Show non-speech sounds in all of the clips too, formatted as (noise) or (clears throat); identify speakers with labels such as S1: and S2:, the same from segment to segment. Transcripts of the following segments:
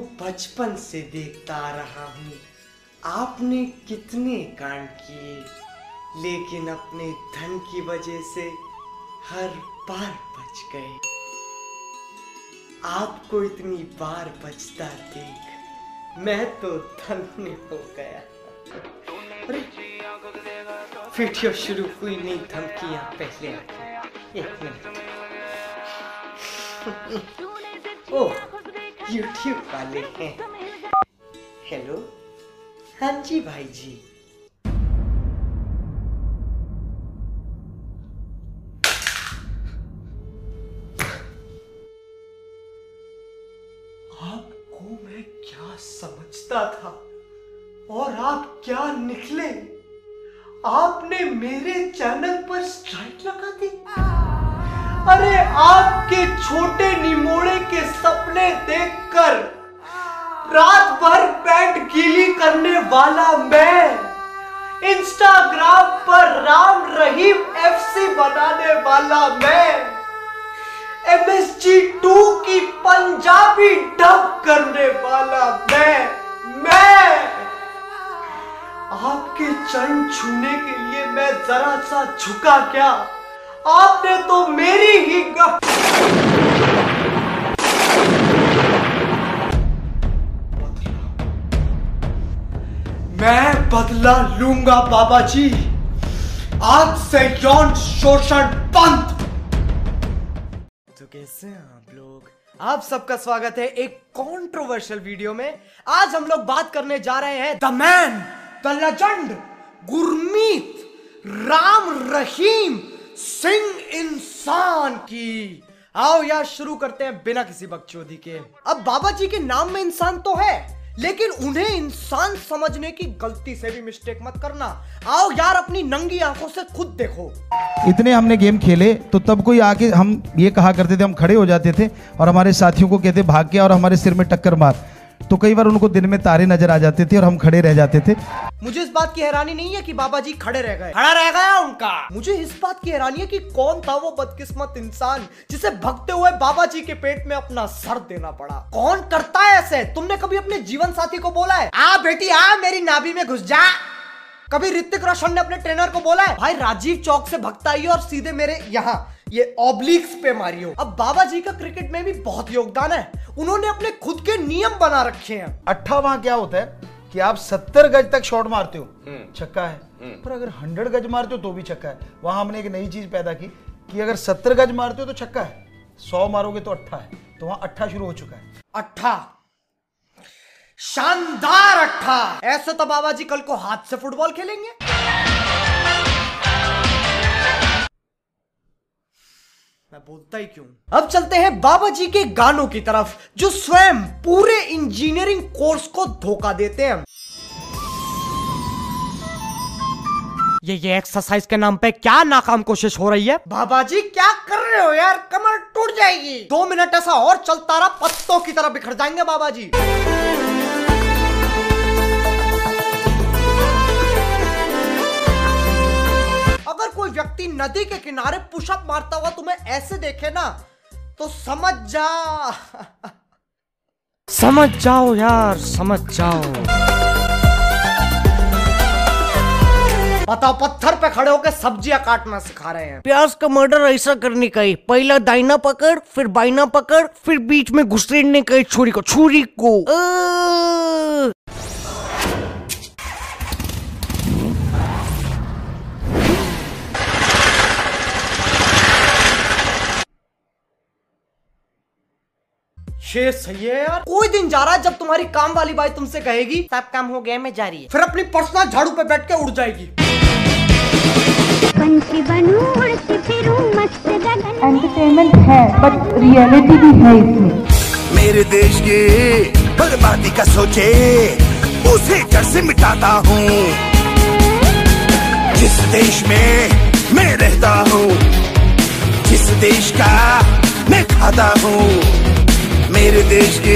S1: बचपन से देखता आ रहा हूँ। आपने कितने कांड किए लेकिन अपने धन की वजह से हर बार बच गए। आपको इतनी बार बचता देख मैं तो धन्य हो गया। अरे वीडियो शुरू हुई नहीं धमकियाँ पहले आ गई। एक मिनट। (laughs) ओह यूट्यूब वाले हैं। हेलो हाँ जी भाई जी। आपको मैं क्या समझता था और आप क्या निकले? आपने मेरे चैनल पर स्ट्राइक लगा दी। अरे आपके छोटे निमोड़े के सपने देखकर रात भर पैंट गीली करने वाला मैं इंस्टाग्राम पर राम रहीम एफसी बनाने वाला मैं एमएसजी टू की पंजाबी डब करने वाला मैं मैं। आपके चरण छूने के लिए मैं जरा सा झुका क्या? आपने तो मेरी ही. मैं बदला लूँगा बाबा जी आज से यौन शोषण बंद। तो कैसे हैं आप लोग? आप सबका स्वागत है एक कंट्रोवर्शियल वीडियो में। आज हम लोग बात करने जा रहे हैं the man the legend Gurmeet, Ram Rahim Singh Insan की। आओ यार, शुरू करते हैं बिना किसी बकचोदी के। अब बाबा जी के नाम में इंसान तो है, लेकिन उन्हें इंसान समझने की गलती से भी मिस्टेक मत करना। आओ यार, अपनी नंगी आँखों से खुद देखो।
S2: इतने हमने गेम खेले तो तब कोई आके हम ये कहा करते थे, हम खड़े हो जाते थे, और हमारे साथियों को कहते, भाग के और हमारे सिर में टक्कर मार। तो कई बार उनको दिन में तारे नज़र आ जाते थे और हम खड़े रह जाते थे।
S1: मुझे इस बात की हैरानी नहीं है कि बाबा जी खड़े रह गए। खड़ा रह गया उनका। मुझे इस बात की हैरानी है कि कौन था वो बदकिस्मत इंसान जिसे भगते हुए बाबा जी के पेट में अपना सर देना पड़ा? कौन करता है ऐसे? तुमने कभी अपने जीवन साथी को बोला है? आ बेटी, आ मेरी नाभी में घुस जा। कभी ऋतिक रोशन ने अपने ट्रेनर को बोला है, भाई राजीव चौक से भगता आइए और सीधे मेरे यहाँ ये ऑब्लिक्स पे मारियो अब बाबा जी का क्रिकेट में भी बहुत योगदान है। उन्होंने अपने खुद के नियम बना रखे हैं।
S2: अट्ठा वहाँ क्या होता है कि आप सत्तर गज तक शॉट मारते हो। छक्का है। पर अगर हंड्रेड गज मारते हो तो भी छक्का है। वहाँ हमने एक नई चीज़ पैदा की कि अगर सत्तर गज मारते हो तो छक्का है। सौ मारोगे तो अट्ठा है। तो वहाँ अट्ठा शुरू हो चुका है।
S1: अट्ठा। शानदार अट्ठा। ऐसे तो बाबा जी कल को हाथ से फुटबॉल खेलेंगे। मैं बोलता ही क्यों? अब चलते हैं बाबा जी के गानों की तरफ़ जो स्वयं पूरे इंजीनियरिंग कोर्स को धोखा देते हैं। ये ये एक्सरसाइज के नाम पे क्या नाकाम कोशिश हो रही है? बाबा जी क्या कर रहे हो यार? कमर टूट जाएगी। दो मिनट ऐसा और चलता रहा पत्तों की तरह बिखर जाएँगे बाबा जी कोई व्यक्ति नदी के किनारे पुशअप मारता हुआ तुम्हें ऐसे देखे ना तो समझ जा। समझ जाओ यार समझ जाओ। बताओ पत्थर पे खड़े होकर सब्ज़ियाँ काटना सिखा रहे हैं।
S3: प्याज का मर्डर ऐसा करने का ही पहला दाइना पकड़ फिर बाइना पकड़ फिर बीच में घुसेड़ने का छुरी को छुरी को।
S1: ये सही है यार। कोई दिन जा रहा है जब तुम्हारी काम वाली बाई तुमसे कहेगी
S3: सब काम हो गया मैं जा रही है।
S1: फिर अपनी पर्सनल झाड़ू पे बैठ के उड़ जाएगी।
S4: पंछी बनूं उड़ती फिरूं मस्त गगन
S5: एंटरटेनमेंट है बट रियलिटी भी है इसमें।
S6: मेरे देश के बर्बादी का सोचे उसे जड़ से मिटाता हूँ। जिस देश में मैं रहता हूँ जिस देश का मैं खाता हूँ। मेरे देश की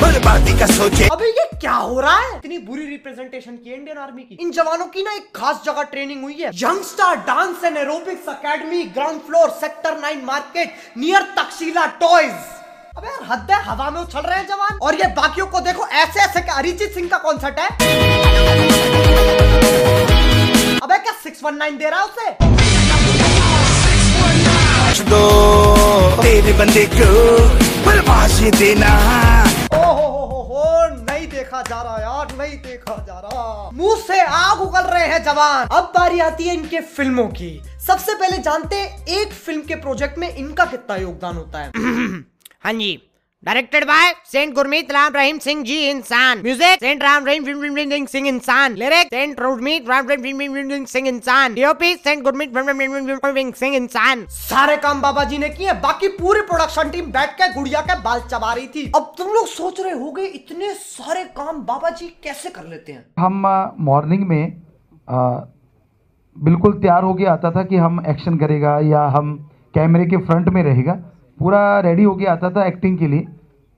S6: बर्बादी का सोचे।
S1: अबे ये क्या हो रहा है? इतनी बुरी रिप्रेजेंटेशन की इंडियन आर्मी की। इन जवानों की ना एक खास जगह ट्रेनिंग हुई है। Youngster dance and aerobics academy ground floor sector nine market near Takshashila toys अबे यार, हद है, हवा में उछल रहे हैं जवान। और ये बाकियों को देखो ऐसे ऐसे अरिजीत सिंह का कॉन्सर्ट है? अबे क्या 619 दे रहा है उसे?
S6: दो। तेरे बंदे को बर्बाशी देना।
S1: ओ हो हो हो हो नहीं देखा जा रहा यार नहीं देखा जा रहा। मुँह से आग उगल रहे हैं जवान। अब बारी आती है इनके फ़िल्मों की। सबसे पहले जानते हैं एक फ़िल्म के प्रोजेक्ट में इनका कितना योगदान होता है। (clears throat)
S3: हाँ जी। Directed by saint Gurmeet Ram Rahim Singh ji Insan music saint Ram Rahim Singh Insan lyric saint Gurmeet Ram Rahim Singh Insan DOP saint Gurmeet Singh इंसान
S1: सारे काम बाबा जी ने किए बाकी पूरी प्रोडक्शन टीम बैठ के गुड़िया के बाल चबा रही थी। अब तुम लोग सोच रहे होगे इतने सारे काम बाबा जी कैसे कर लेते हैं?
S7: हम मॉर्निंग में आ, बिल्कुल तैयार होके आता था कि हम एक्शन करेगा या हम कैमरे के फ्रंट में रहेगा। पूरा रेडी होके आता था एक्टिंग के लिए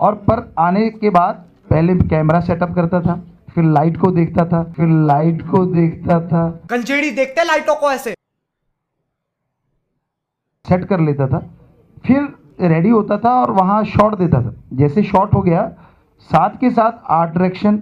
S7: और पर आने के बाद पहले कैमरा सेटअप करता था फिर लाइट को देखता था फिर लाइट को देखता था।
S1: गंजेड़ी देखते लाइटों को ऐसे।
S7: सेट कर लेता था फिर रेडी होता था और वहाँ शॉट देता था। जैसे शॉट हो गया साथ के साथ आर्ट डायरेक्शन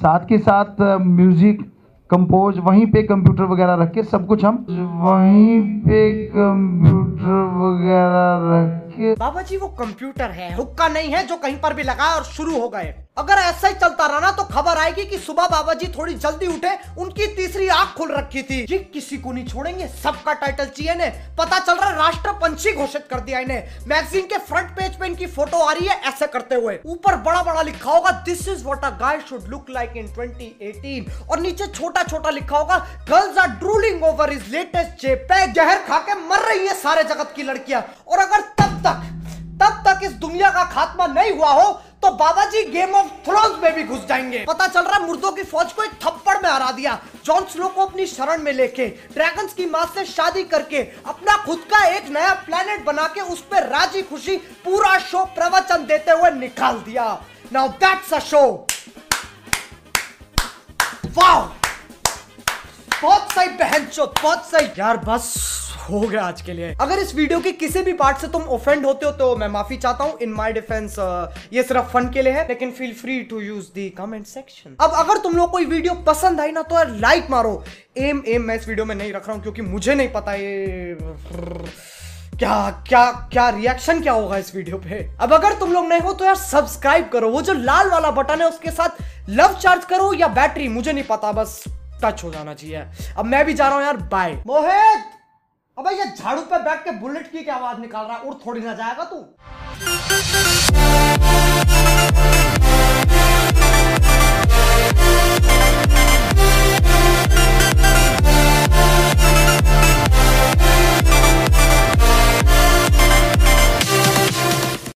S7: साथ के साथ म्यूज़िक कंपोज वहीं पे कंप्यूटर वगैरह रख के सब कुछ हम वहीं पे कंप्यूटर वगैरह रख के
S1: बाबा जी वो कंप्यूटर है, हुक्का नहीं है जो कहीं पर भी लगा और शुरू हो गए। अगर ऐसा ही चलता रहा ना तो खबर आएगी कि सुबह बाबा जी थोड़ी जल्दी उठे, उनकी तीसरी आँख खुल रखी थी। ये किसी को नहीं छोड़ेंगे, सबका टाइटल चाहिए ने पता चल रहा है, राष्ट्रपंछी घोषित कर दिया इन्हें। मैगजीन के फ्रंट पेज पे इनकी फ़ोटो आ रही है, ऐसे करते हुए। ऊपर बड़ा बड़ा लिखा होगा this is what a guy should look like in 2018 और नीचे छोटा छोटा लिखा होगा girls are drooling over is latest JPEG जहर खा के मर रही है सारे जगत की लड़कियाँ। और अगर तक, तब तक इस दुनिया का खात्मा नहीं हुआ हो तो Baba ji game of thrones में भी घुस जाएँगे। पता चल रहा मुर्दों की फौज को एक थप्पड़ में हरा दिया। जॉन स्नो को अपनी शरण में लेके ड्रैगन्स की माँ से शादी करके, अपना खुद का एक नया प्लेनेट बना के उस पर राज़ी खुशी, पूरा शो प्रवचन देते हुए निकाल दिया। Now that's a show wow बहुत सही बहन चो बहुत सही। यार बस। हो गया आज के लिए। अगर इस वीडियो की किसी भी पार्ट से तुम ऑफेंड होते हो तो मैं माफ़ी चाहता हूँ। इन माई डिफेंस ये सिर्फ़ फन के लिए है, लेकिन feel free to use the comment section अब अगर तुम लोग कोई वीडियो पसंद आई ना तो यार लाइक मारो। एम एम मैं इस वीडियो में नहीं रख रहा हूँ, क्योंकि मुझे नहीं पता ये क्या क्या क्या रिएक्शन क्या होगा इस वीडियो पे। अब अगर तुम लोग नहीं हो तो यार सब्सक्राइब करो। वो जो लाल वाला बटन है, उसके साथ लव चार्ज करो या बैटरी मुझे नहीं पता, बस टच हो जाना चाहिए। अब मैं भी जा रहा हूँ, यार बाय मोहित! अबे ये झाड़ू पे बैठ के बुलेट की क्या आवाज़ निकाल रहा है? उड़ थोड़ी ना जाएगा तू।